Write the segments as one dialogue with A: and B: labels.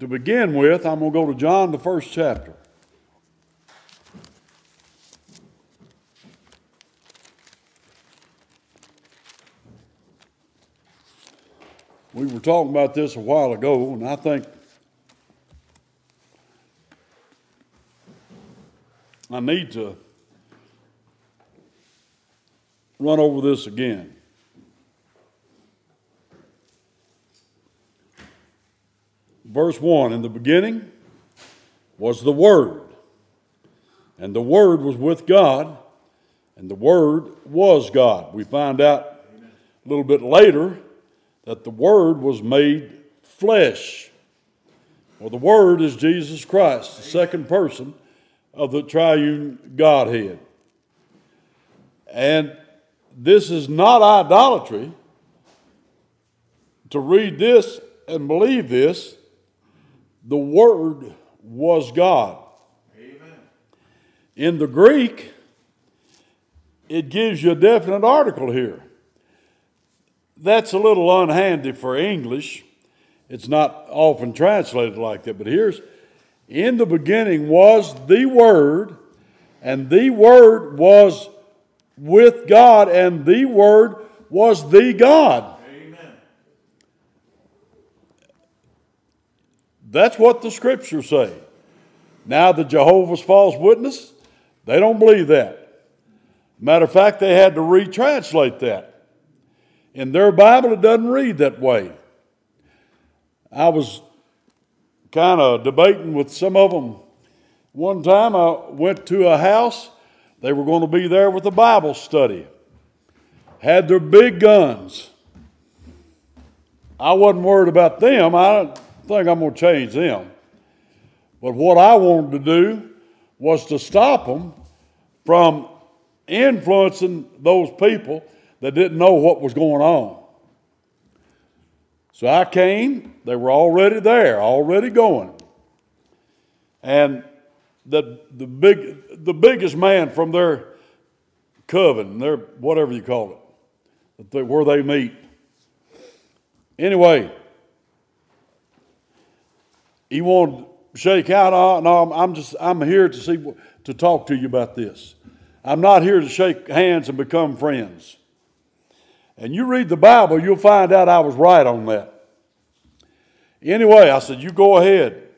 A: to begin with, I'm going to go to John, the first chapter. We were talking about this a while ago, and I think I need to run over this again. Verse 1 In the beginning was the Word, and the Word was with God, and the Word was God. We find out a little bit later that the Word was made flesh. Well, the Word is Jesus Christ, the second person of the triune Godhead. And this is not idolatry to read this and believe this. The Word was God. Amen. In the Greek, it gives you a definite article here. That's a little unhandy for English. It's not often translated like that, but here's in the beginning was the Word, and the Word was with God, and the Word was the God. Amen. That's what the scriptures say. Now, the Jehovah's False Witness, they don't believe that. Matter of fact, they had to retranslate that. In their Bible, it doesn't read that way. I was kind of debating with some of them. One time I went to a house, they were going to be there with a Bible study, had their big guns. I wasn't worried about them. I think I'm going to change them. But what I wanted to do was to stop them from influencing those people that didn't know what was going on. So I came, they were already there, already going. And the, the, big, the biggest man from their coven, their whatever you call it, where they meet. Anyway, he wanted to shake out. Uh, no, I'm just I'm here to see to talk to you about this. I'm not here to shake hands and become friends. And you read the Bible, you'll find out I was right on that. Anyway, I said, You go ahead.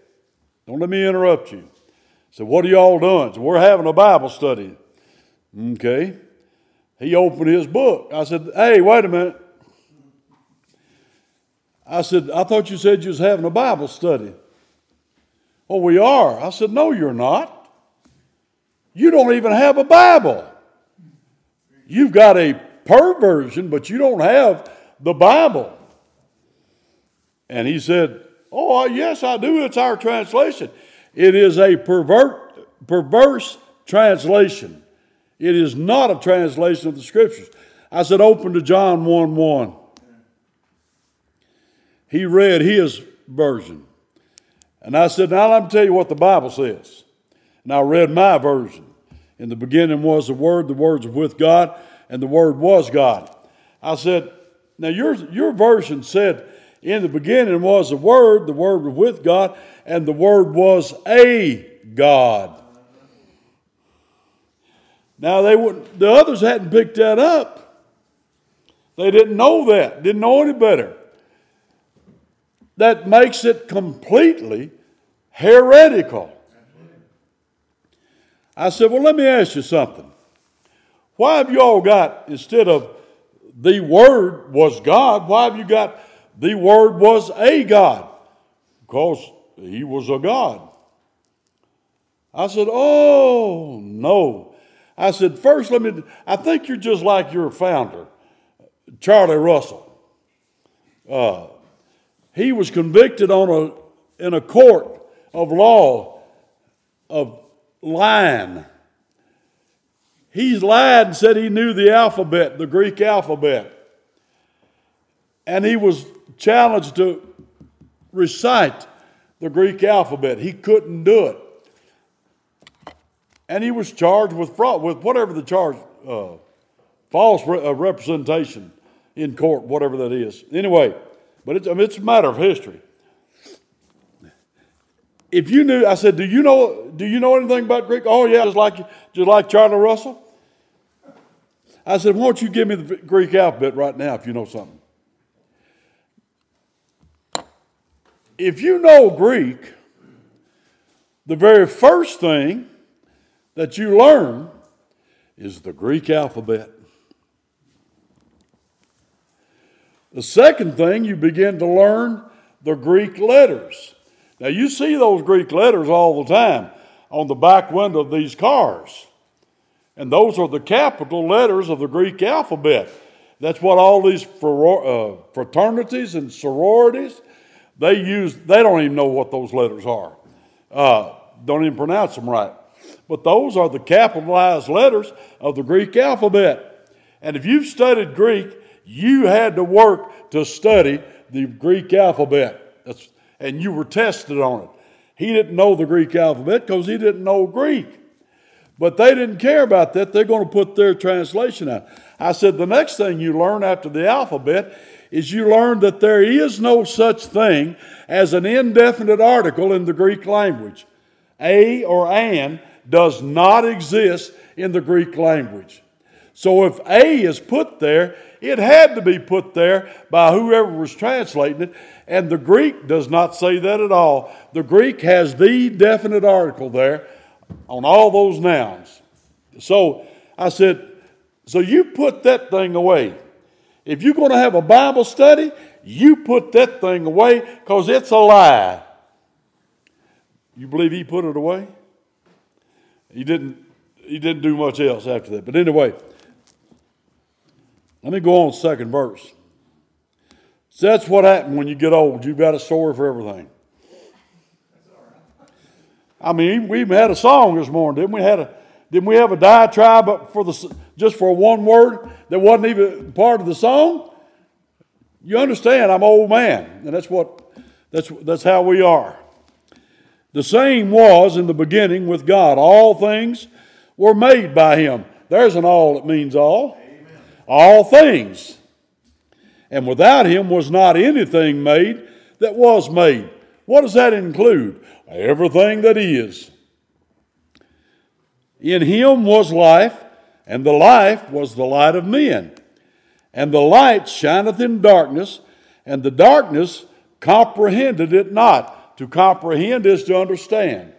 A: Don't let me interrupt you. So, what are y'all doing? So, we're having a Bible study. Okay. He opened his book. I said, Hey, wait a minute. I said, I thought you said you was having a Bible study. Oh, we are. I said, No, you're not. You don't even have a Bible. You've got a perversion, but you don't have the Bible. And he said, Oh, yes, I do. It's our translation. It is a pervert, perverse translation. It is not a translation of the scriptures. I said, Open to John 1 1. He read his version. And I said, Now let me tell you what the Bible says. And I read my version. In the beginning was the Word, the words with God, and the Word was God. I said, now your, your version said, in the beginning was the Word, the Word was with God, and the Word was a God. Now they would the others hadn't picked that up. They didn't know that, didn't know any better. That makes it completely heretical. I said, Well, let me ask you something. Why have you all got, instead of the Word was God, why have you got the Word was a God? Because He was a God. I said, Oh, no. I said, First, let me, I think you're just like your founder, Charlie Russell. Uh, he was convicted on a, in a court of law of lying. He's lied and said he knew the alphabet, the Greek alphabet. And he was challenged to recite the Greek alphabet. He couldn't do it. And he was charged with fraud, with whatever the charge, uh, false re- uh, representation in court, whatever that is. Anyway, but it's, I mean, it's a matter of history. if you knew, I said, do you know, do you know anything about Greek? Oh yeah, just like, just like Charlie Russell. I said, why don't you give me the Greek alphabet right now if you know something? If you know Greek, the very first thing that you learn is the Greek alphabet. The second thing, you begin to learn the Greek letters. Now, you see those Greek letters all the time on the back window of these cars. And those are the capital letters of the Greek alphabet. That's what all these uh, fraternities and sororities, they use, they don't even know what those letters are. Uh, don't even pronounce them right. But those are the capitalized letters of the Greek alphabet. And if you've studied Greek, you had to work to study the Greek alphabet. That's, and you were tested on it. He didn't know the Greek alphabet because he didn't know Greek. But they didn't care about that. They're going to put their translation out. I said, the next thing you learn after the alphabet is you learn that there is no such thing as an indefinite article in the Greek language. A or an does not exist in the Greek language. So if A is put there, it had to be put there by whoever was translating it, and the Greek does not say that at all. The Greek has the definite article there on all those nouns. So I said, so you put that thing away. If you're going to have a Bible study, you put that thing away because it's a lie. You believe he put it away? He didn't, he didn't do much else after that. But anyway, let me go on second verse. So that's what happened when you get old. You've got a story for everything. I mean, we even had a song this morning, didn't we? Had a didn't we have a diatribe for the just for one word that wasn't even part of the song? You understand? I'm old man, and that's what that's that's how we are. The same was in the beginning with God. All things were made by Him. There's an all that means all. All things. And without Him was not anything made that was made. What does that include? Everything that is. In Him was life, and the life was the light of men. And the light shineth in darkness, and the darkness comprehended it not. To comprehend is to understand.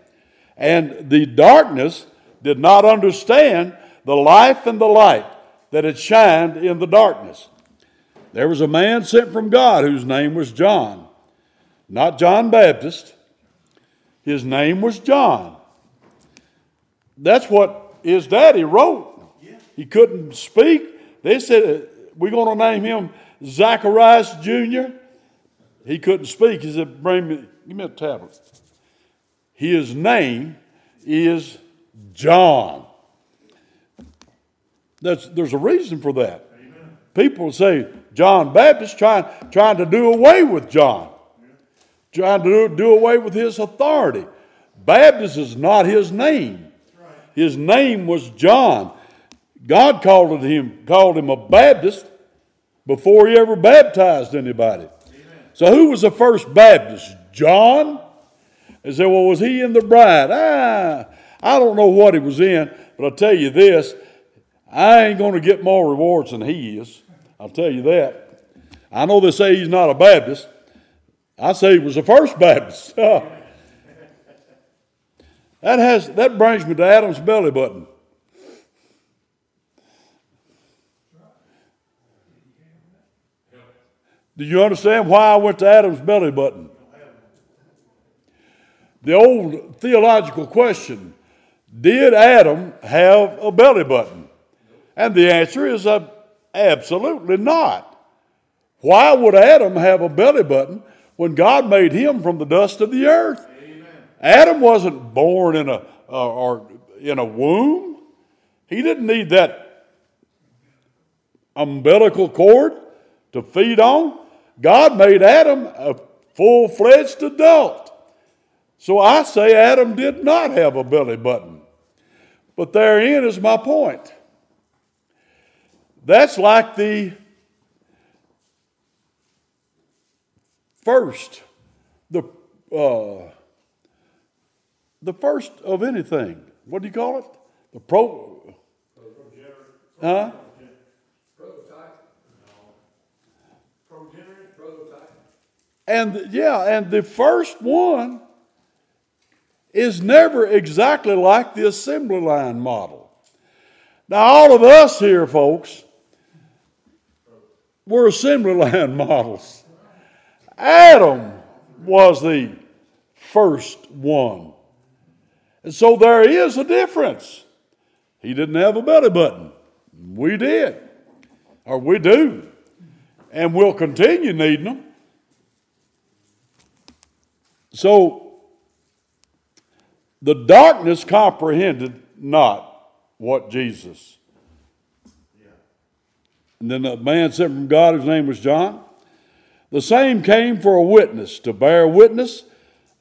A: And the darkness did not understand the life and the light that had shined in the darkness. There was a man sent from God whose name was John, not John Baptist. His name was John. That's what his daddy wrote. He couldn't speak. They said, We're going to name him Zacharias Jr. He couldn't speak. He said, Bring me, Give me a tablet. His name is John. That's, there's a reason for that. Amen. People say John Baptist trying, trying to do away with John, trying to do, do away with his authority. Baptist is not his name. His name was John. God called him, called him a Baptist before he ever baptized anybody. Amen. So who was the first Baptist? John? They say, well, was he in the bride? Ah, I don't know what he was in, but I'll tell you this I ain't going to get more rewards than he is. I'll tell you that. I know they say he's not a Baptist. I say he was the first Baptist. that, has, that brings me to Adam's belly button. Do you understand why I went to Adam's belly button? the old theological question Did Adam have a belly button? And the answer is uh, absolutely not. Why would Adam have a belly button when God made him from the dust of the earth? Amen. Adam wasn't born in a uh, or in a womb. He didn't need that umbilical cord to feed on. God made Adam a full-fledged adult. So I say Adam did not have a belly button. But therein is my point. That's like the first, the uh, the first of anything. What do you call it? The pro. Huh? And yeah, and the first one is never exactly like the assembly line model. Now, all of us here, folks, we're assembly line models. Adam was the first one. And so there is a difference. He didn't have a belly button. We did. Or we do. And we'll continue needing them. So the darkness comprehended not what Jesus. And then a man sent from God, whose name was John. The same came for a witness, to bear witness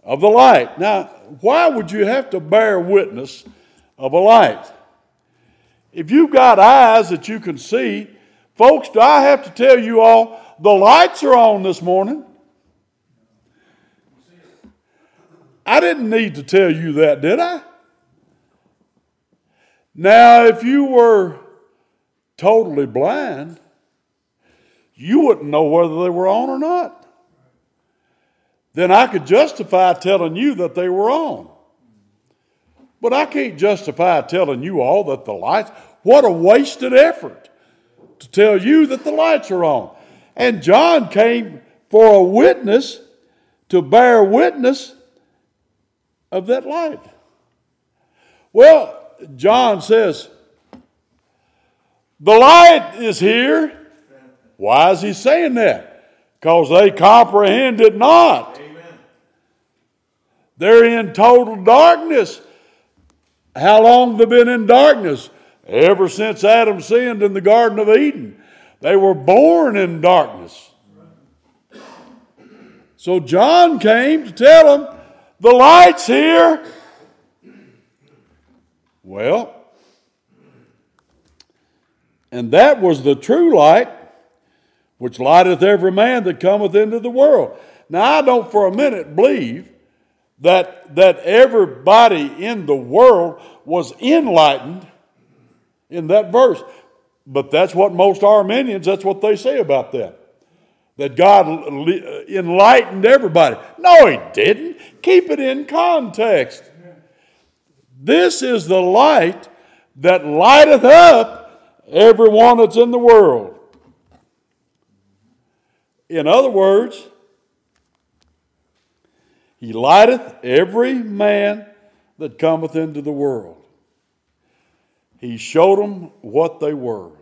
A: of the light. Now, why would you have to bear witness of a light? If you've got eyes that you can see, folks, do I have to tell you all the lights are on this morning? I didn't need to tell you that, did I? Now, if you were totally blind, you wouldn't know whether they were on or not. Then I could justify telling you that they were on. But I can't justify telling you all that the lights, what a wasted effort to tell you that the lights are on. And John came for a witness to bear witness of that light. Well, John says, the light is here. Why is he saying that? Because they comprehend it not. Amen. They're in total darkness. How long have they been in darkness? Ever since Adam sinned in the Garden of Eden. They were born in darkness. So John came to tell them the light's here. Well, and that was the true light, which lighteth every man that cometh into the world. Now, I don't for a minute believe that, that everybody in the world was enlightened in that verse. But that's what most Arminians, that's what they say about that that God uh, enlightened everybody. No, He didn't. Keep it in context. This is the light that lighteth up everyone that's in the world. In other words, He lighteth every man that cometh into the world. He showed them what they were.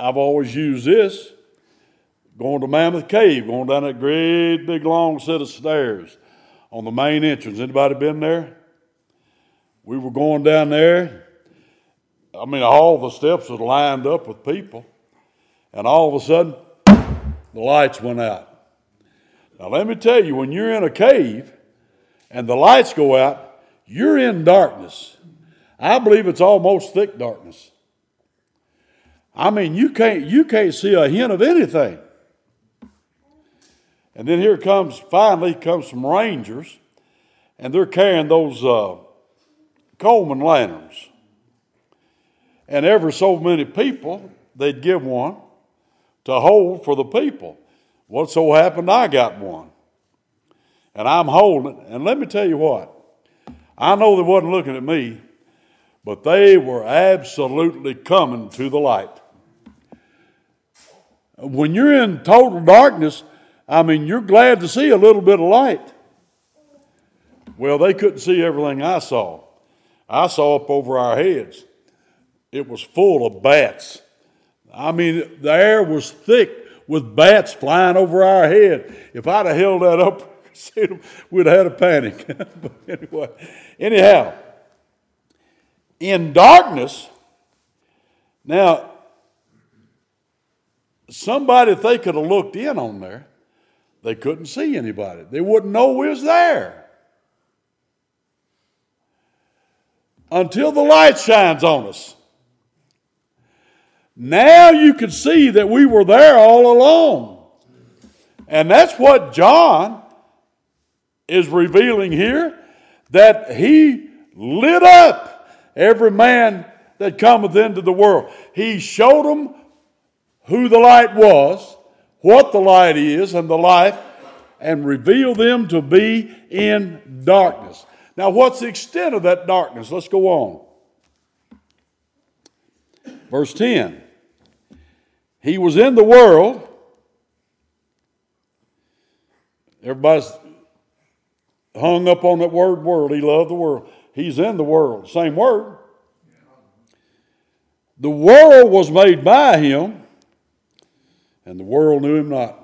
A: I've always used this going to Mammoth Cave, going down that great big long set of stairs on the main entrance. Anybody been there? We were going down there. I mean, all the steps was lined up with people, and all of a sudden, the lights went out. Now, let me tell you, when you're in a cave and the lights go out, you're in darkness. I believe it's almost thick darkness. I mean, you can't, you can't see a hint of anything. And then here comes, finally, comes some rangers, and they're carrying those uh, Coleman lanterns. And ever so many people, they'd give one to hold for the people. What so happened, I got one. And I'm holding it. And let me tell you what, I know they wasn't looking at me, but they were absolutely coming to the light. When you're in total darkness, I mean, you're glad to see a little bit of light. Well, they couldn't see everything I saw. I saw up over our heads. It was full of bats. I mean, the air was thick with bats flying over our head. If I'd have held that up, we'd have had a panic. but anyway, anyhow, in darkness, now somebody, if they could have looked in on there, they couldn't see anybody. They wouldn't know we was there. Until the light shines on us. Now you can see that we were there all along. And that's what John is revealing here that he lit up every man that cometh into the world. He showed them who the light was, what the light is, and the life, and revealed them to be in darkness. Now, what's the extent of that darkness? Let's go on. Verse 10 He was in the world. Everybody's hung up on that word world. He loved the world. He's in the world. Same word. The world was made by him, and the world knew him not.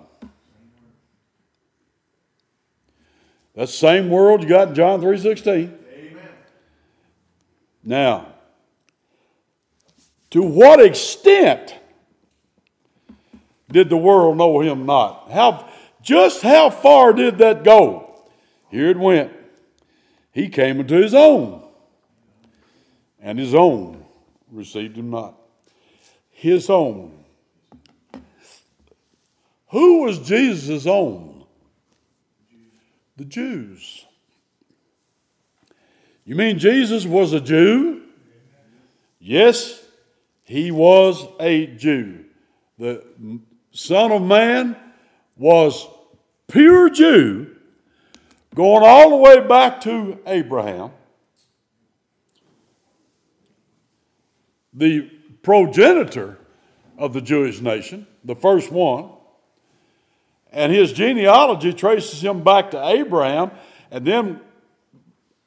A: That same world you got in John 3.16. Amen. Now, to what extent did the world know him not? How, just how far did that go? Here it went. He came into his own, and his own received him not. His own. Who was Jesus' own? The Jews. You mean Jesus was a Jew? Yes, he was a Jew. The Son of Man was pure Jew, going all the way back to Abraham. The progenitor of the Jewish nation, the first one. And his genealogy traces him back to Abraham and then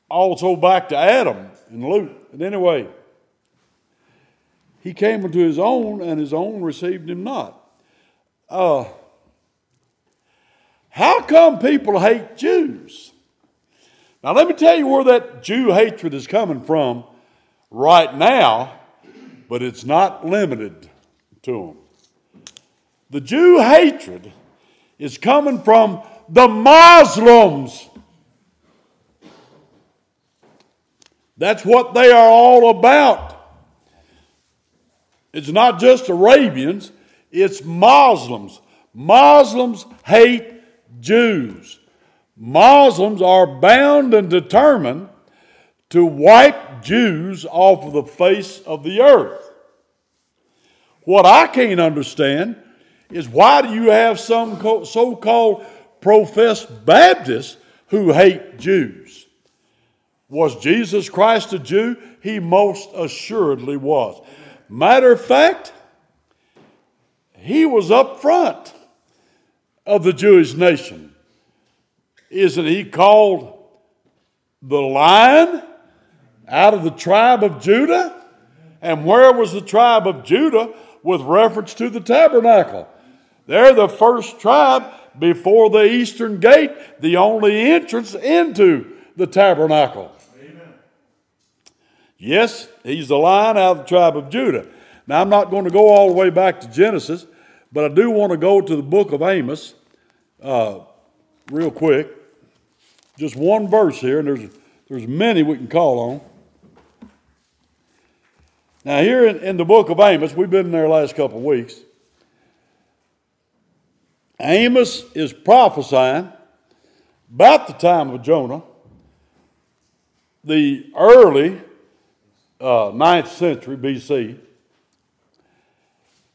A: also back to Adam and Luke. And anyway, he came into his own, and his own received him not. Uh, how come people hate Jews? Now, let me tell you where that Jew hatred is coming from right now, but it's not limited to them. The Jew hatred is coming from the Muslims. That's what they are all about. It's not just Arabians, it's Muslims. Muslims hate Jews. Muslims are bound and determined to wipe Jews off of the face of the earth. What I can't understand is why do you have some so called professed Baptists who hate Jews? Was Jesus Christ a Jew? He most assuredly was. Matter of fact, he was up front of the Jewish nation. Isn't he called the lion out of the tribe of Judah? And where was the tribe of Judah with reference to the tabernacle? They're the first tribe before the eastern gate, the only entrance into the tabernacle. Yes, he's the lion out of the tribe of Judah. Now, I'm not going to go all the way back to Genesis, but I do want to go to the book of Amos uh, real quick. Just one verse here, and there's, there's many we can call on. Now, here in, in the book of Amos, we've been there last couple of weeks. Amos is prophesying about the time of Jonah, the early uh, 9th century BC.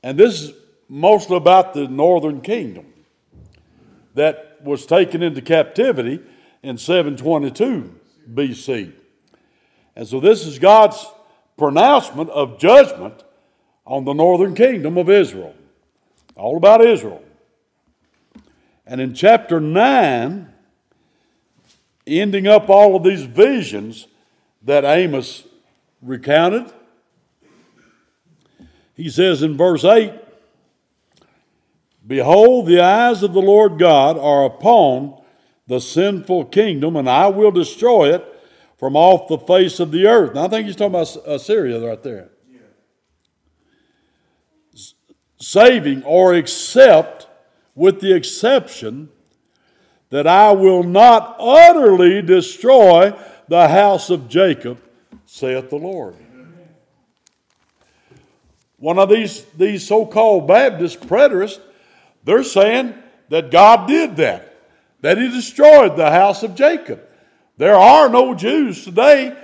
A: And this is mostly about the northern kingdom that was taken into captivity in 722 BC. And so this is God's pronouncement of judgment on the northern kingdom of Israel. All about Israel. And in chapter 9, ending up all of these visions that Amos recounted. He says in verse 8 Behold, the eyes of the Lord God are upon the sinful kingdom, and I will destroy it from off the face of the earth. Now, I think he's talking about uh, Assyria right there. Yeah. Saving or except, with the exception that I will not utterly destroy the house of Jacob saith the Lord. One of these, these so called Baptist preterists, they're saying that God did that. that he destroyed the house of Jacob. There are no Jews today,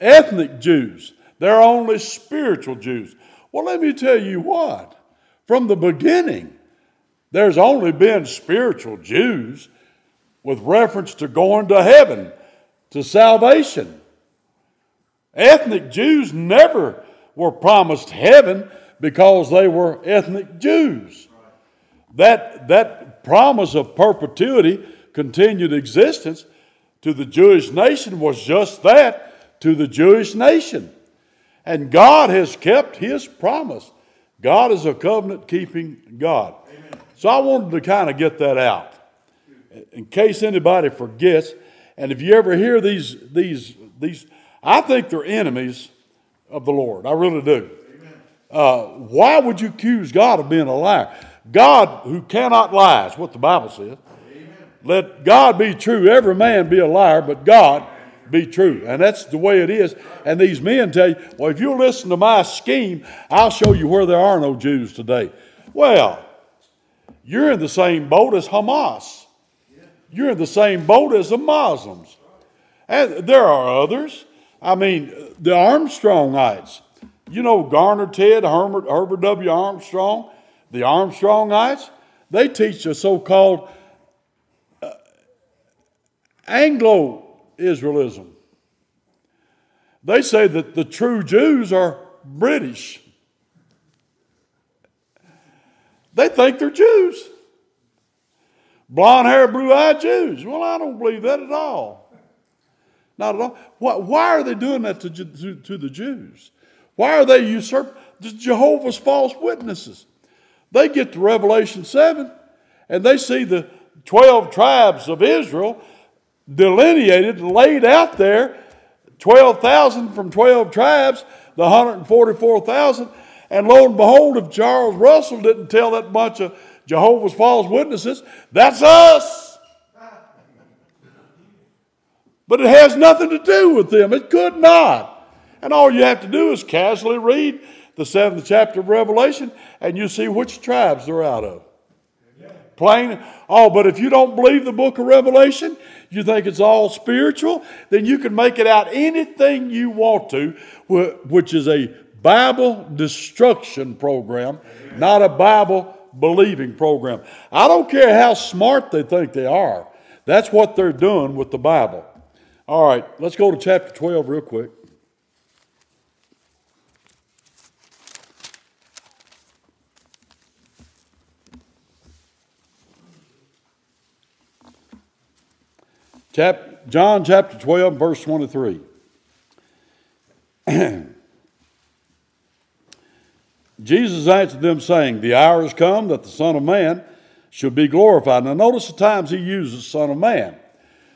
A: ethnic Jews. There are only spiritual Jews. Well, let me tell you what. From the beginning, there's only been spiritual Jews with reference to going to heaven, to salvation. Ethnic Jews never were promised heaven because they were ethnic Jews. That, that promise of perpetuity, continued existence to the Jewish nation was just that to the Jewish nation. And God has kept his promise. God is a covenant keeping God. So I wanted to kind of get that out in case anybody forgets. And if you ever hear these, these, these, I think they're enemies of the Lord. I really do. Uh, why would you accuse God of being a liar? God, who cannot lie, is what the Bible says. Amen. Let God be true. Every man be a liar, but God be true. And that's the way it is. And these men tell you, well, if you listen to my scheme, I'll show you where there are no Jews today. Well, you're in the same boat as Hamas. You're in the same boat as the Muslims. And there are others. I mean, the Armstrongites. You know Garner Ted, Herbert, Herbert W. Armstrong, the Armstrongites? They teach a so called uh, Anglo Israelism. They say that the true Jews are British. They think they're Jews. Blonde hair, blue eyed Jews. Well, I don't believe that at all. Not at all. Why, are they doing that to, to, to the Jews? Why are they usurping Jehovah's false witnesses? They get to Revelation 7 and they see the 12 tribes of Israel delineated, laid out there 12,000 from 12 tribes, the 144,000. And lo and behold, if Charles Russell didn't tell that bunch of Jehovah's false witnesses, that's us. But it has nothing to do with them. It could not. And all you have to do is casually read the seventh chapter of Revelation and you see which tribes they're out of. Plain. Oh, but if you don't believe the book of Revelation, you think it's all spiritual, then you can make it out anything you want to, which is a Bible destruction program, not a Bible believing program. I don't care how smart they think they are. That's what they're doing with the Bible. All right, let's go to chapter 12 real quick. Chap- John chapter 12, verse 23. Jesus answered them, saying, The hour has come that the Son of Man should be glorified. Now, notice the times he uses Son of Man.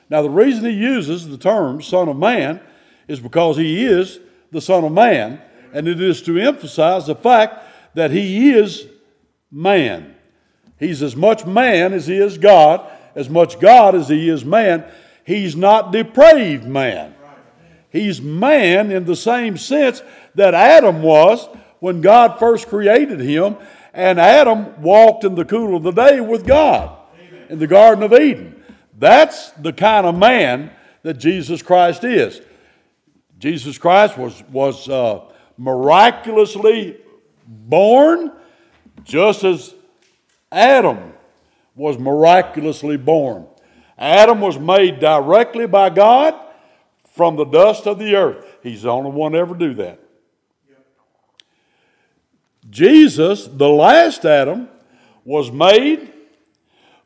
A: Now, the reason he uses the term Son of Man is because he is the Son of Man, and it is to emphasize the fact that he is man. He's as much man as he is God, as much God as he is man, He's not depraved man. He's man in the same sense that Adam was when God first created him, and Adam walked in the cool of the day with God in the Garden of Eden. That's the kind of man that Jesus Christ is. Jesus Christ was, was uh, miraculously born just as Adam was miraculously born. Adam was made directly by God from the dust of the earth. He's the only one to ever do that. Jesus, the last Adam, was made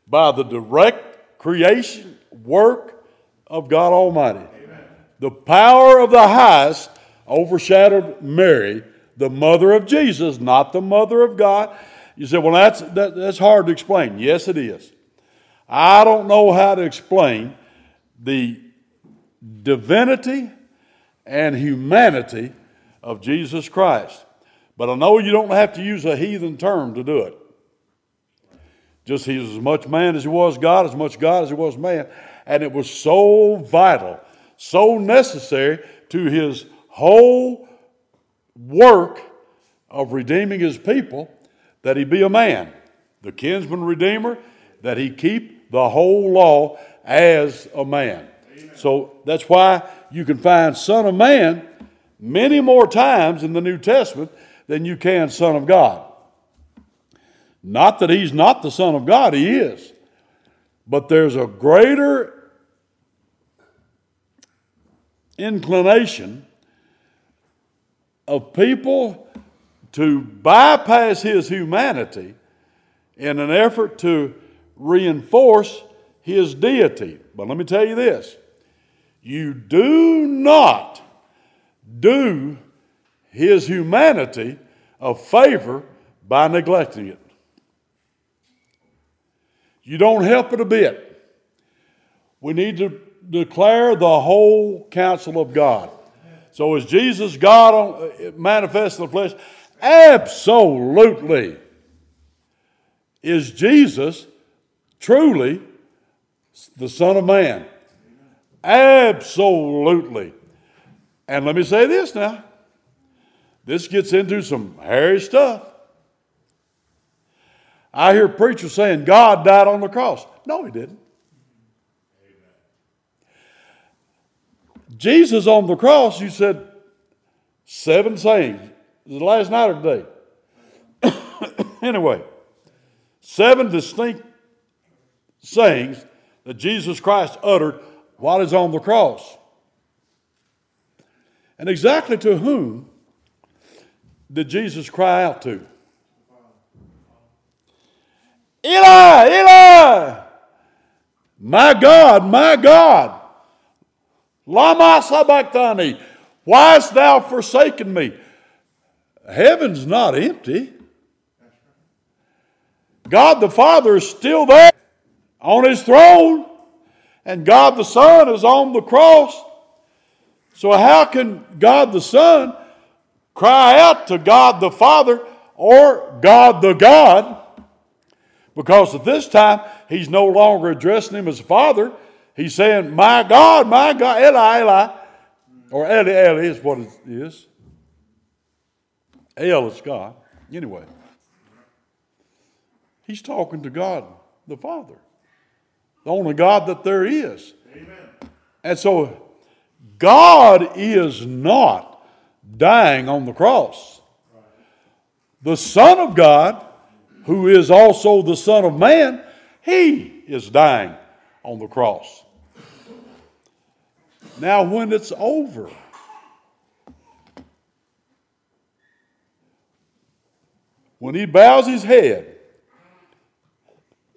A: by the direct creation work of God Almighty. Amen. The power of the highest overshadowed Mary, the mother of Jesus, not the mother of God. You say, well, that's, that, that's hard to explain. Yes, it is. I don't know how to explain the divinity and humanity of Jesus Christ. But I know you don't have to use a heathen term to do it. Just he's as much man as he was God, as much God as he was man. And it was so vital, so necessary to his whole work of redeeming his people that he be a man, the kinsman redeemer, that he keep the whole law as a man. So that's why you can find Son of Man many more times in the New Testament than you can Son of God. Not that he's not the Son of God, he is. But there's a greater inclination of people to bypass his humanity in an effort to reinforce his deity. But let me tell you this you do not do his humanity of favor by neglecting it. You don't help it a bit. We need to declare the whole counsel of God. So is Jesus God manifest in the flesh? Absolutely. Is Jesus truly the Son of Man? Absolutely. And let me say this now. This gets into some hairy stuff. I hear preachers saying God died on the cross. No, he didn't. Jesus on the cross, you said seven sayings. Is it last night or today? anyway, seven distinct sayings that Jesus Christ uttered while he's on the cross. And exactly to whom did Jesus cry out to? Eli, Eli, my God, my God, Lama sabachthani, why hast thou forsaken me? Heaven's not empty. God the Father is still there on his throne, and God the Son is on the cross. So, how can God the Son cry out to God the Father or God the God? Because at this time, he's no longer addressing him as Father. He's saying, My God, my God, Eli, Eli, or Eli, Eli is what it is. El is God. Anyway, he's talking to God the Father, the only God that there is. Amen. And so God is not dying on the cross. The Son of God, who is also the Son of Man, he is dying on the cross. Now, when it's over, when he bows his head,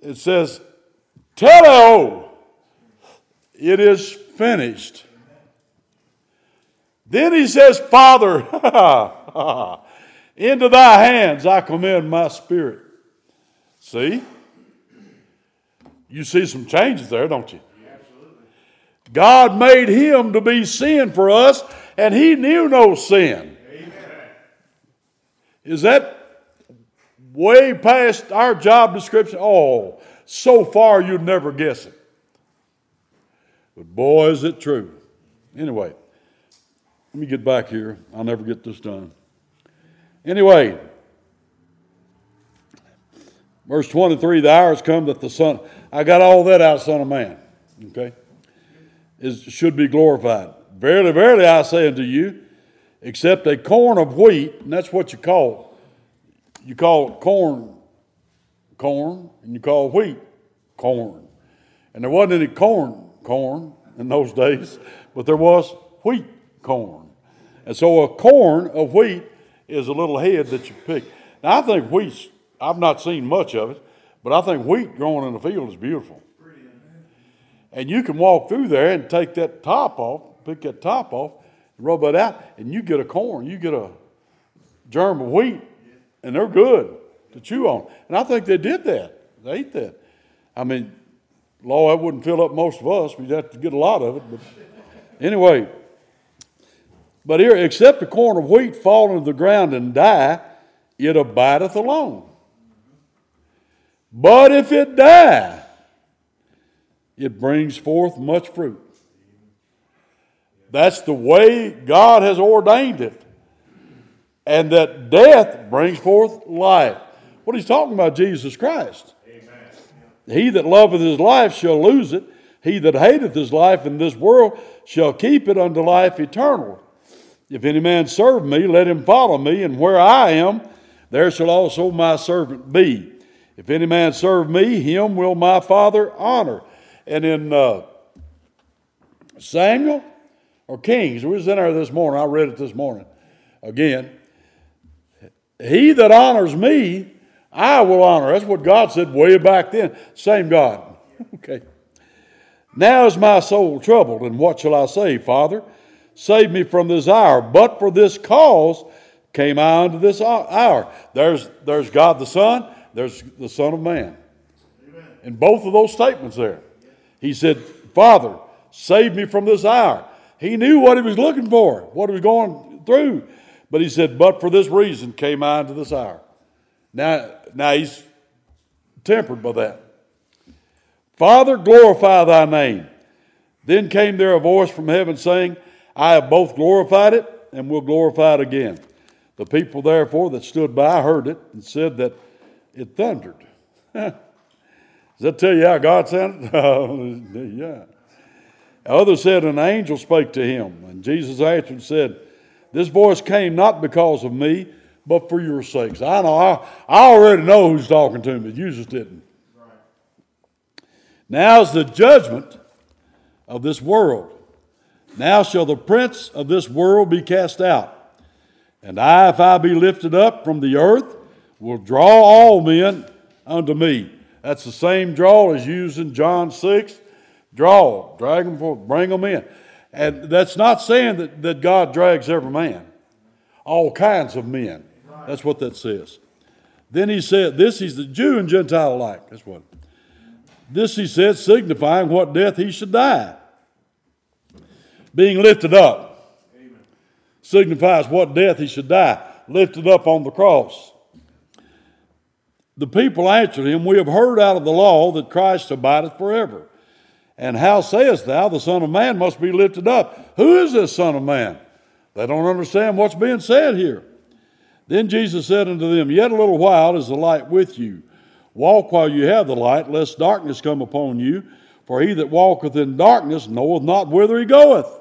A: it says, Teleo, it is finished. Then he says, Father, into thy hands I commend my spirit. See? You see some changes there, don't you? God made him to be sin for us, and he knew no sin. Amen. Is that way past our job description? Oh, so far you'd never guess it. But boy, is it true. Anyway, let me get back here. I'll never get this done. Anyway, verse 23 the hours come that the Son, I got all that out, Son of Man. Okay? Is, should be glorified. Verily, verily, I say unto you, except a corn of wheat, and that's what you call, you call corn corn, and you call wheat corn. And there wasn't any corn corn in those days, but there was wheat corn. And so a corn of wheat is a little head that you pick. Now, I think wheat, I've not seen much of it, but I think wheat growing in the field is beautiful. And you can walk through there and take that top off, pick that top off, rub it out, and you get a corn, you get a germ of wheat, and they're good to chew on. And I think they did that. They ate that. I mean, law, that wouldn't fill up most of us. We'd have to get a lot of it. But anyway, but here, except a corn of wheat fall into the ground and die, it abideth alone. But if it die, it brings forth much fruit. That's the way God has ordained it. And that death brings forth life. What he's talking about, Jesus Christ. Amen. He that loveth his life shall lose it. He that hateth his life in this world shall keep it unto life eternal. If any man serve me, let him follow me, and where I am, there shall also my servant be. If any man serve me, him will my Father honor. And in uh, Samuel or Kings, we was in there this morning. I read it this morning again. He that honors me, I will honor. That's what God said way back then. Same God. okay. Now is my soul troubled, and what shall I say, Father? Save me from this hour. But for this cause came I unto this hour. There's, there's God the Son, there's the Son of Man. Amen. In both of those statements there. He said, Father, save me from this hour. He knew what he was looking for, what he was going through. But he said, But for this reason came I into this hour. Now, now he's tempered by that. Father, glorify thy name. Then came there a voice from heaven saying, I have both glorified it and will glorify it again. The people, therefore, that stood by heard it and said that it thundered. Does that tell you how God sounded? yeah. Others said, An angel spake to him. And Jesus answered and said, This voice came not because of me, but for your sakes. I know, I, I already know who's talking to me. You just didn't. Now is the judgment of this world. Now shall the prince of this world be cast out. And I, if I be lifted up from the earth, will draw all men unto me. That's the same draw as used in John 6. Draw, drag them forth, bring them in. And that's not saying that, that God drags every man, all kinds of men. That's what that says. Then he said, This is the Jew and Gentile alike. That's what. This, he said, signifying what death he should die. Being lifted up Amen. signifies what death he should die, lifted up on the cross. The people answered him, We have heard out of the law that Christ abideth forever. And how sayest thou, the Son of Man must be lifted up? Who is this Son of Man? They don't understand what's being said here. Then Jesus said unto them, Yet a little while is the light with you. Walk while you have the light, lest darkness come upon you. For he that walketh in darkness knoweth not whither he goeth.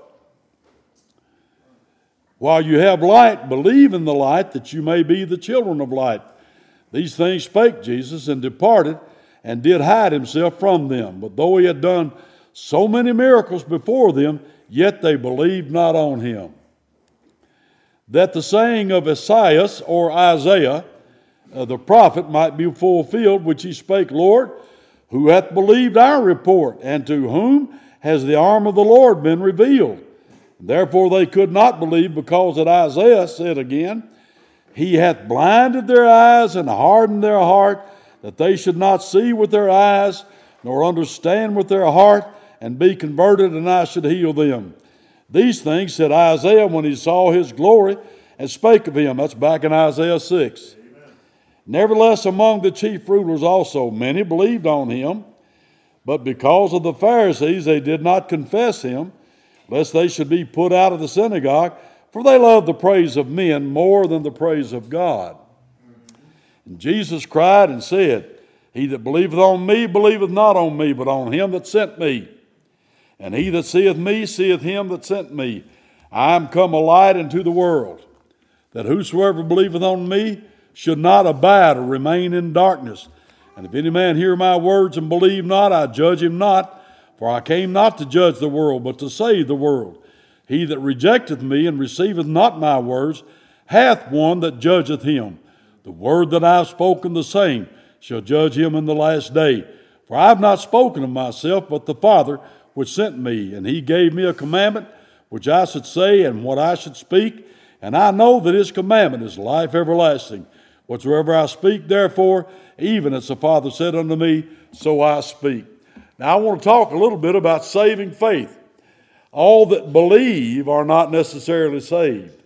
A: While you have light, believe in the light, that you may be the children of light. These things spake Jesus, and departed, and did hide himself from them. But though he had done so many miracles before them, yet they believed not on him. That the saying of Esaias or Isaiah, uh, the prophet might be fulfilled, which he spake, Lord, who hath believed our report, and to whom has the arm of the Lord been revealed? Therefore they could not believe, because that Isaiah said again, He hath blinded their eyes and hardened their heart, that they should not see with their eyes, nor understand with their heart, and be converted, and I should heal them. These things said Isaiah when he saw his glory and spake of him. That's back in Isaiah 6. Nevertheless, among the chief rulers also many believed on him, but because of the Pharisees they did not confess him, lest they should be put out of the synagogue, for they love the praise of men more than the praise of God. And Jesus cried and said, He that believeth on me believeth not on me, but on him that sent me. And he that seeth me seeth him that sent me. I am come a light into the world, that whosoever believeth on me should not abide or remain in darkness. And if any man hear my words and believe not, I judge him not. For I came not to judge the world, but to save the world. He that rejecteth me and receiveth not my words hath one that judgeth him. The word that I have spoken, the same shall judge him in the last day. For I have not spoken of myself, but the Father which sent me. And he gave me a commandment which I should say and what I should speak. And I know that his commandment is life everlasting. Whatsoever I speak, therefore, even as the Father said unto me, so I speak. Now, I want to talk a little bit about saving faith. All that believe are not necessarily saved.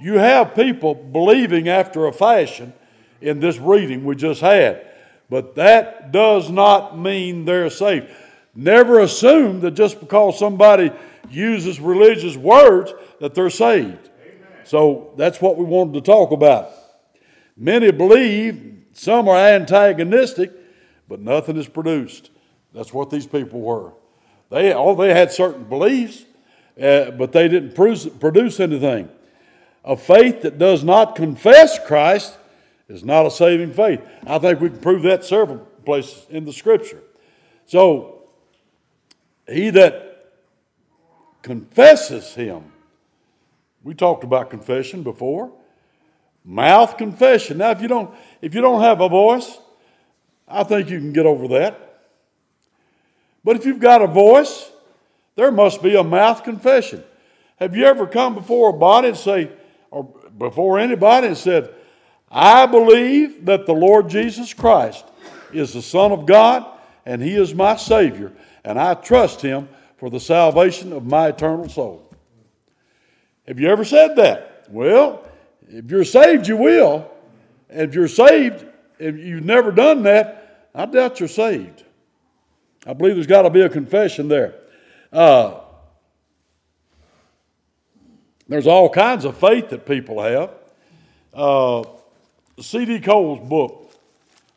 A: You have people believing after a fashion in this reading we just had, but that does not mean they're saved. Never assume that just because somebody uses religious words that they're saved. Amen. So that's what we wanted to talk about. Many believe, some are antagonistic, but nothing is produced. That's what these people were. They, oh, they had certain beliefs, uh, but they didn't produce anything. A faith that does not confess Christ is not a saving faith. I think we can prove that several places in the scripture. So, he that confesses him, we talked about confession before. Mouth confession. Now, if you don't, if you don't have a voice, I think you can get over that. But if you've got a voice, there must be a mouth confession. Have you ever come before a body and say, or before anybody and said, I believe that the Lord Jesus Christ is the Son of God and He is my Savior, and I trust Him for the salvation of my eternal soul. Have you ever said that? Well, if you're saved, you will. If you're saved, if you've never done that, I doubt you're saved. I believe there's got to be a confession there. Uh, there's all kinds of faith that people have. Uh, C.D. Cole's book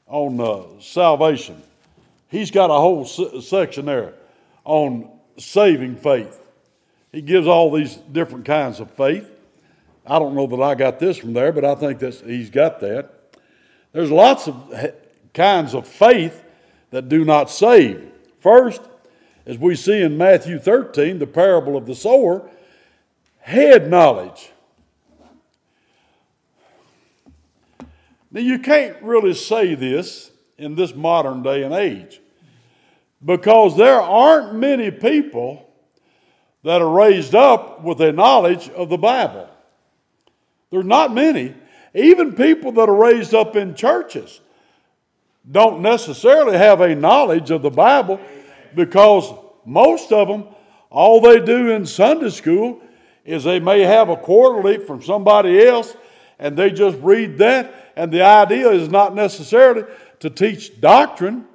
A: on uh, salvation, he's got a whole section there on saving faith. He gives all these different kinds of faith. I don't know that I got this from there, but I think that he's got that. There's lots of kinds of faith that do not save. First, as we see in Matthew 13, the parable of the sower, head knowledge. Now, you can't really say this in this modern day and age because there aren't many people that are raised up with a knowledge of the Bible. There's not many. Even people that are raised up in churches don't necessarily have a knowledge of the Bible because most of them, all they do in Sunday school is they may have a quarterly from somebody else and they just read that. And the idea is not necessarily to teach doctrine,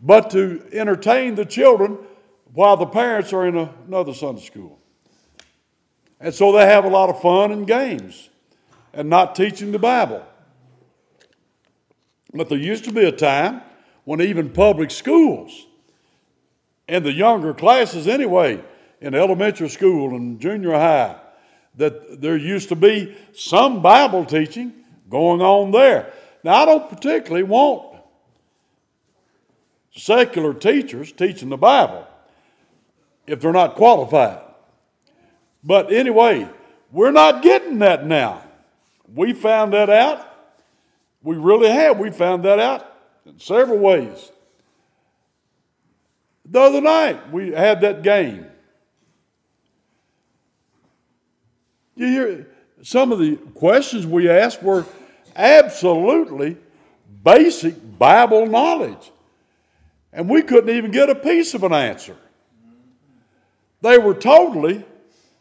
A: but to entertain the children while the parents are in another Sunday school. And so they have a lot of fun and games and not teaching the Bible. But there used to be a time when even public schools and the younger classes, anyway, in elementary school and junior high that there used to be some Bible teaching going on there. Now, I don't particularly want secular teachers teaching the Bible if they're not qualified. But anyway, we're not getting that now. We found that out. We really have. We found that out in several ways. The other night, we had that game You hear some of the questions we asked were absolutely basic Bible knowledge. And we couldn't even get a piece of an answer. They were totally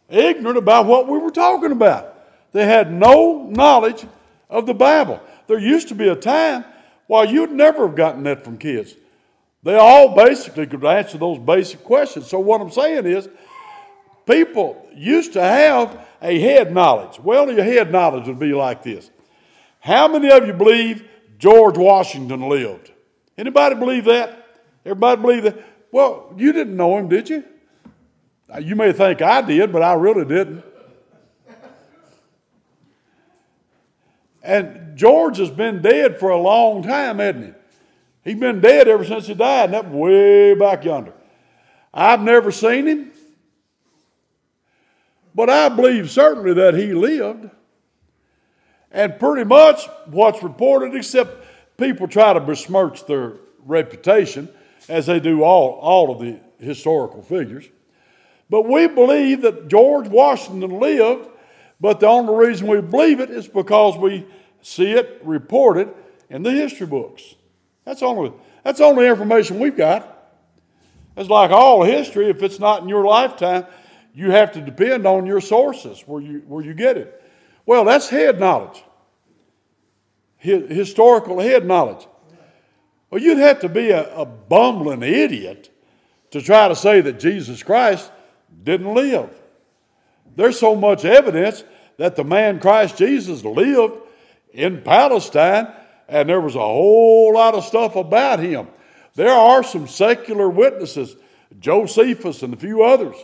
A: ignorant about what we were talking about. They had no knowledge of the Bible. There used to be a time while you'd never have gotten that from kids. They all basically could answer those basic questions. So, what I'm saying is, people used to have a head knowledge. Well, your head knowledge would be like this. How many of you believe George Washington lived? Anybody believe that? Everybody believe that? Well, you didn't know him, did you? You may think I did, but I really didn't. And George has been dead for a long time, hasn't he? He's been dead ever since he died, and that way back yonder. I've never seen him. But I believe certainly that he lived. And pretty much what's reported, except people try to besmirch their reputation, as they do all, all of the historical figures. But we believe that George Washington lived, but the only reason we believe it is because we see it reported in the history books. That's only, that's only information we've got. It's like all history, if it's not in your lifetime, you have to depend on your sources where you, where you get it. Well, that's head knowledge, historical head knowledge. Well, you'd have to be a, a bumbling idiot to try to say that Jesus Christ didn't live. There's so much evidence that the man Christ Jesus lived in Palestine and there was a whole lot of stuff about him. There are some secular witnesses, Josephus and a few others,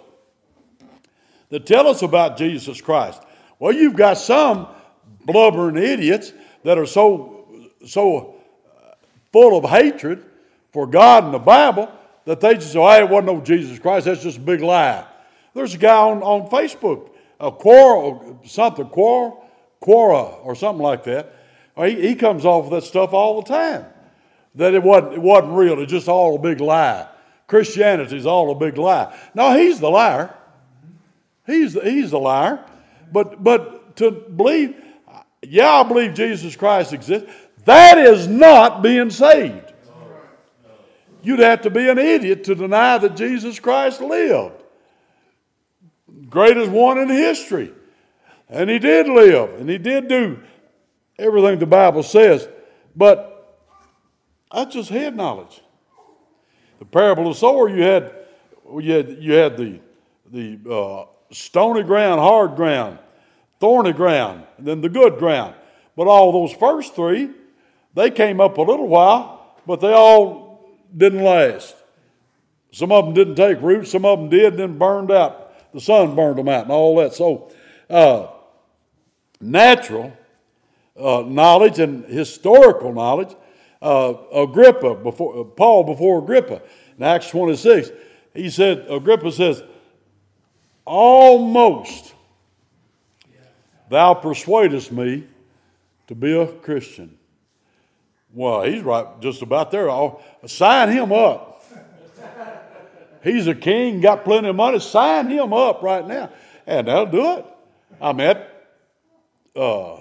A: that tell us about Jesus Christ. Well, you've got some blubbering idiots that are so, so uh, full of hatred for God and the Bible that they just say, oh, it wasn't no Jesus Christ. That's just a big lie. There's a guy on, on Facebook, a quarrel, something, quarrel, Quora, or something like that. He, he comes off with that stuff all the time. That it wasn't, it wasn't real, it's just all a big lie. Christianity is all a big lie. No, he's the liar. He's the, he's the liar. But, but to believe, yeah, I believe Jesus Christ exists. That is not being saved. You'd have to be an idiot to deny that Jesus Christ lived. Greatest one in history. And he did live, and he did do everything the Bible says. But that's just head knowledge. The parable of the sower, you had, you had, you had the, the uh, stony ground, hard ground, thorny ground, and then the good ground. But all those first three, they came up a little while, but they all didn't last. Some of them didn't take root, some of them did, then burned out. The sun burned them out and all that. So, uh, natural uh, knowledge and historical knowledge. Uh, Agrippa, before, uh, Paul before Agrippa, in Acts 26, he said, Agrippa says, Almost thou persuadest me to be a Christian. Well, he's right just about there. I'll sign him up. He's a king, got plenty of money. Sign him up right now. And they'll do it. I met, uh,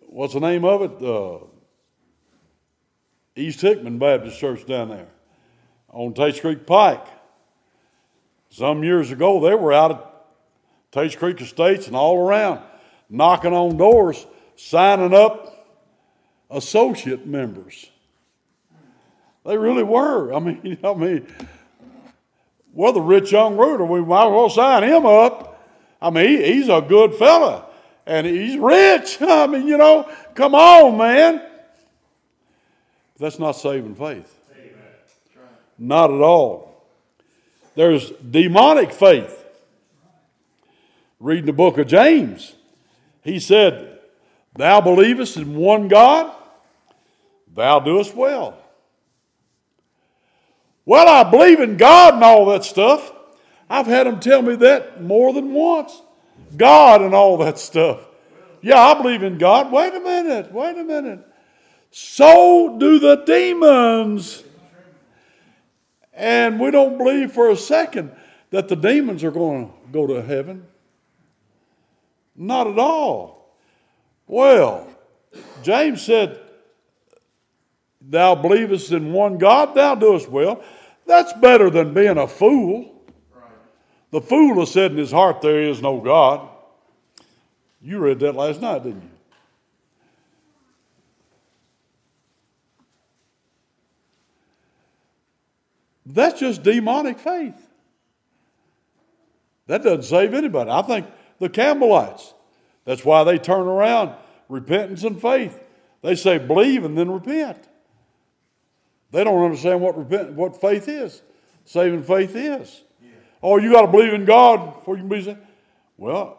A: what's the name of it? Uh, East Hickman Baptist Church down there on Tates Creek Pike. Some years ago, they were out at Tates Creek Estates and all around, knocking on doors, signing up associate members. They really were. I mean, I mean, well, the rich young ruler, we might as well sign him up. I mean, he, he's a good fella, and he's rich. I mean, you know, come on, man. That's not saving faith. Not at all. There's demonic faith. Reading the book of James, he said, Thou believest in one God, thou doest well. Well, I believe in God and all that stuff. I've had them tell me that more than once. God and all that stuff. Yeah, I believe in God. Wait a minute, wait a minute. So do the demons. And we don't believe for a second that the demons are going to go to heaven. Not at all. Well, James said, Thou believest in one God, thou doest well. That's better than being a fool. The fool has said in his heart, There is no God. You read that last night, didn't you? That's just demonic faith. That doesn't save anybody. I think the Campbellites, that's why they turn around repentance and faith. They say believe and then repent. They don't understand what repent, what faith is. Saving faith is. Yeah. Oh, you got to believe in God before you can be saved. Well,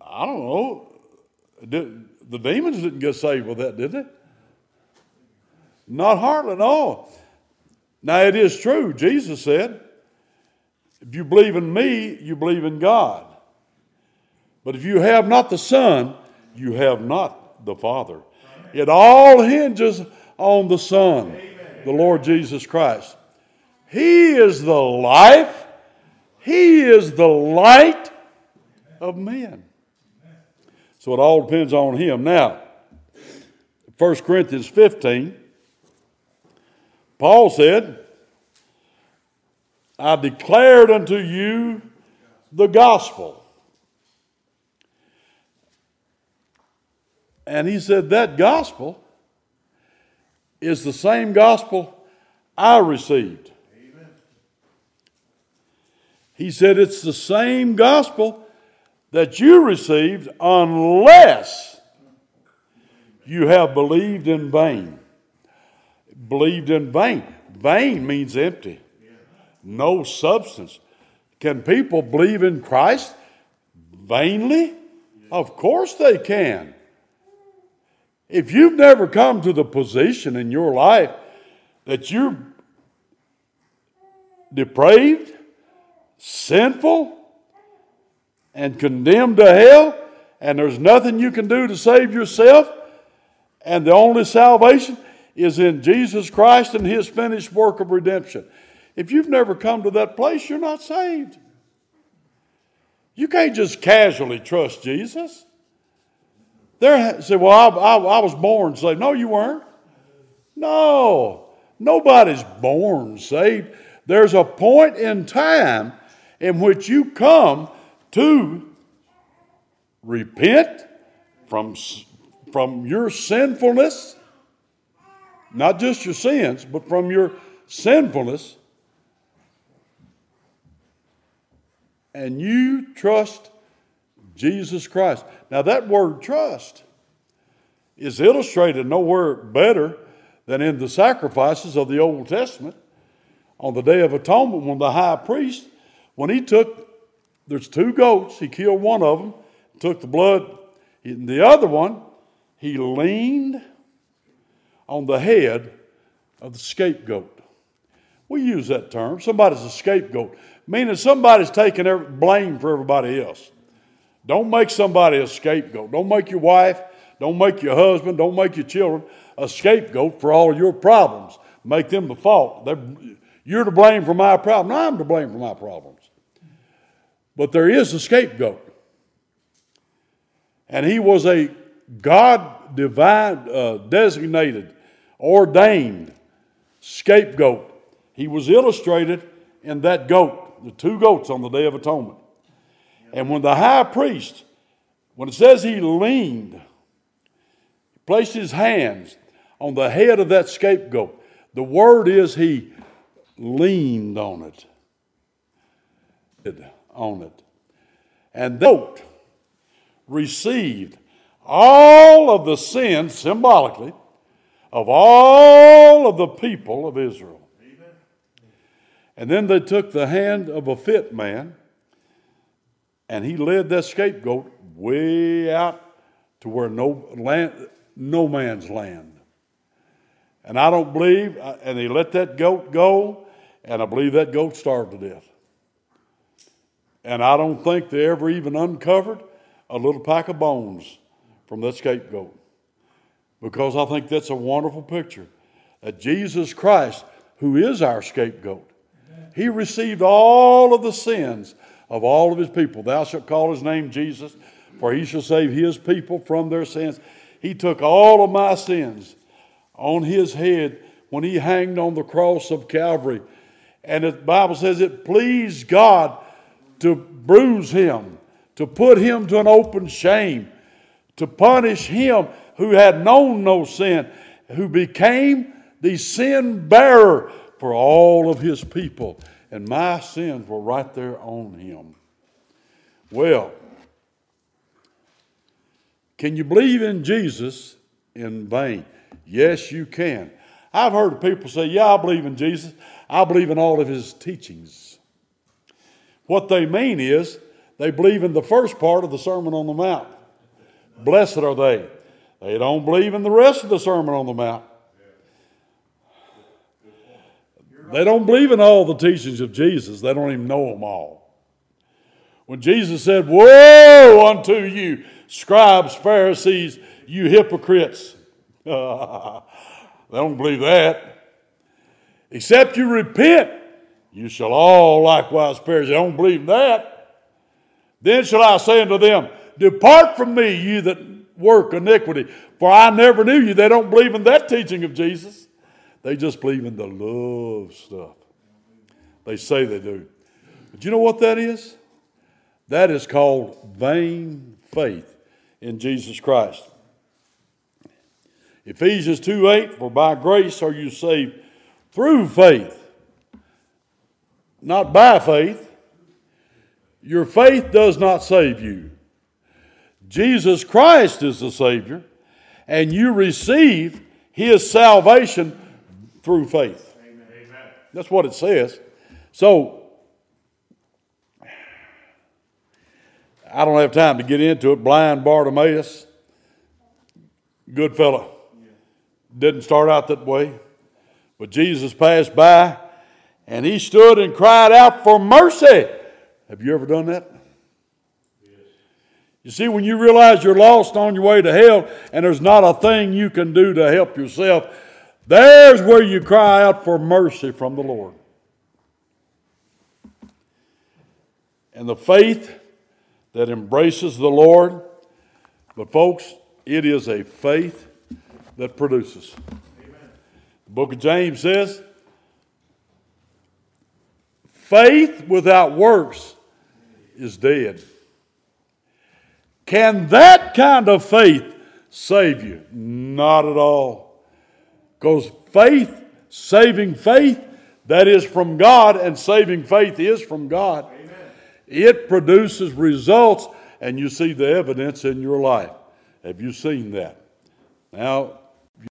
A: I don't know. Did, the demons didn't get saved with that, did they? Not hardly, no. Now, it is true, Jesus said, if you believe in me, you believe in God. But if you have not the Son, you have not the Father. It all hinges on the Son, the Lord Jesus Christ. He is the life, He is the light of men. So it all depends on Him. Now, 1 Corinthians 15. Paul said, I declared unto you the gospel. And he said, That gospel is the same gospel I received. Amen. He said, It's the same gospel that you received unless you have believed in vain. Believed in vain. Vain means empty, no substance. Can people believe in Christ vainly? Of course they can. If you've never come to the position in your life that you're depraved, sinful, and condemned to hell, and there's nothing you can do to save yourself, and the only salvation is in Jesus Christ and His finished work of redemption. If you've never come to that place, you're not saved. You can't just casually trust Jesus. There, say, well, I, I, I was born saved. No, you weren't. No, nobody's born saved. There's a point in time in which you come to repent from, from your sinfulness, not just your sins, but from your sinfulness, and you trust Jesus Christ. Now, that word trust is illustrated nowhere better than in the sacrifices of the Old Testament on the Day of Atonement when the high priest, when he took, there's two goats, he killed one of them, took the blood, and the other one, he leaned on the head of the scapegoat. We use that term. Somebody's a scapegoat, meaning somebody's taking blame for everybody else. Don't make somebody a scapegoat. Don't make your wife, don't make your husband, don't make your children a scapegoat for all your problems. Make them the fault. They're, you're to blame for my problem. I'm to blame for my problems. But there is a scapegoat. And he was a God divine, uh, designated, ordained scapegoat. He was illustrated in that goat, the two goats on the Day of Atonement. And when the high priest, when it says he leaned, placed his hands on the head of that scapegoat, the word is he leaned on it. On it. And the goat received all of the sins, symbolically, of all of the people of Israel. And then they took the hand of a fit man, and he led that scapegoat way out to where no land, no man's land. And I don't believe, uh, and he let that goat go, and I believe that goat starved to death. And I don't think they ever even uncovered a little pack of bones from that scapegoat. Because I think that's a wonderful picture that Jesus Christ, who is our scapegoat, he received all of the sins of all of his people. Thou shalt call his name Jesus, for he shall save his people from their sins. He took all of my sins on his head when he hanged on the cross of Calvary. And the Bible says it pleased God to bruise him, to put him to an open shame, to punish him who had known no sin, who became the sin bearer for all of his people. And my sins were right there on him. Well, can you believe in Jesus in vain? Yes, you can. I've heard people say, Yeah, I believe in Jesus. I believe in all of his teachings. What they mean is they believe in the first part of the Sermon on the Mount. Blessed are they. They don't believe in the rest of the Sermon on the Mount. They don't believe in all the teachings of Jesus. They don't even know them all. When Jesus said, Woe unto you, scribes, Pharisees, you hypocrites. they don't believe that. Except you repent, you shall all likewise perish. They don't believe that. Then shall I say unto them, Depart from me, you that work iniquity, for I never knew you. They don't believe in that teaching of Jesus. They just believe in the love stuff. They say they do. But you know what that is? That is called vain faith in Jesus Christ. Ephesians 2 8, for by grace are you saved through faith, not by faith. Your faith does not save you. Jesus Christ is the Savior, and you receive his salvation through faith. Amen. That's what it says. So, I don't have time to get into it. Blind Bartimaeus, good fellow. Didn't start out that way. But Jesus passed by and he stood and cried out for mercy. Have you ever done that? You see, when you realize you're lost on your way to hell and there's not a thing you can do to help yourself, there's where you cry out for mercy from the Lord. And the faith that embraces the Lord, but folks, it is a faith that produces. Amen. The book of James says, faith without works is dead. Can that kind of faith save you? Not at all. Because faith, saving faith, that is from God, and saving faith is from God. Amen. It produces results, and you see the evidence in your life. Have you seen that? Now,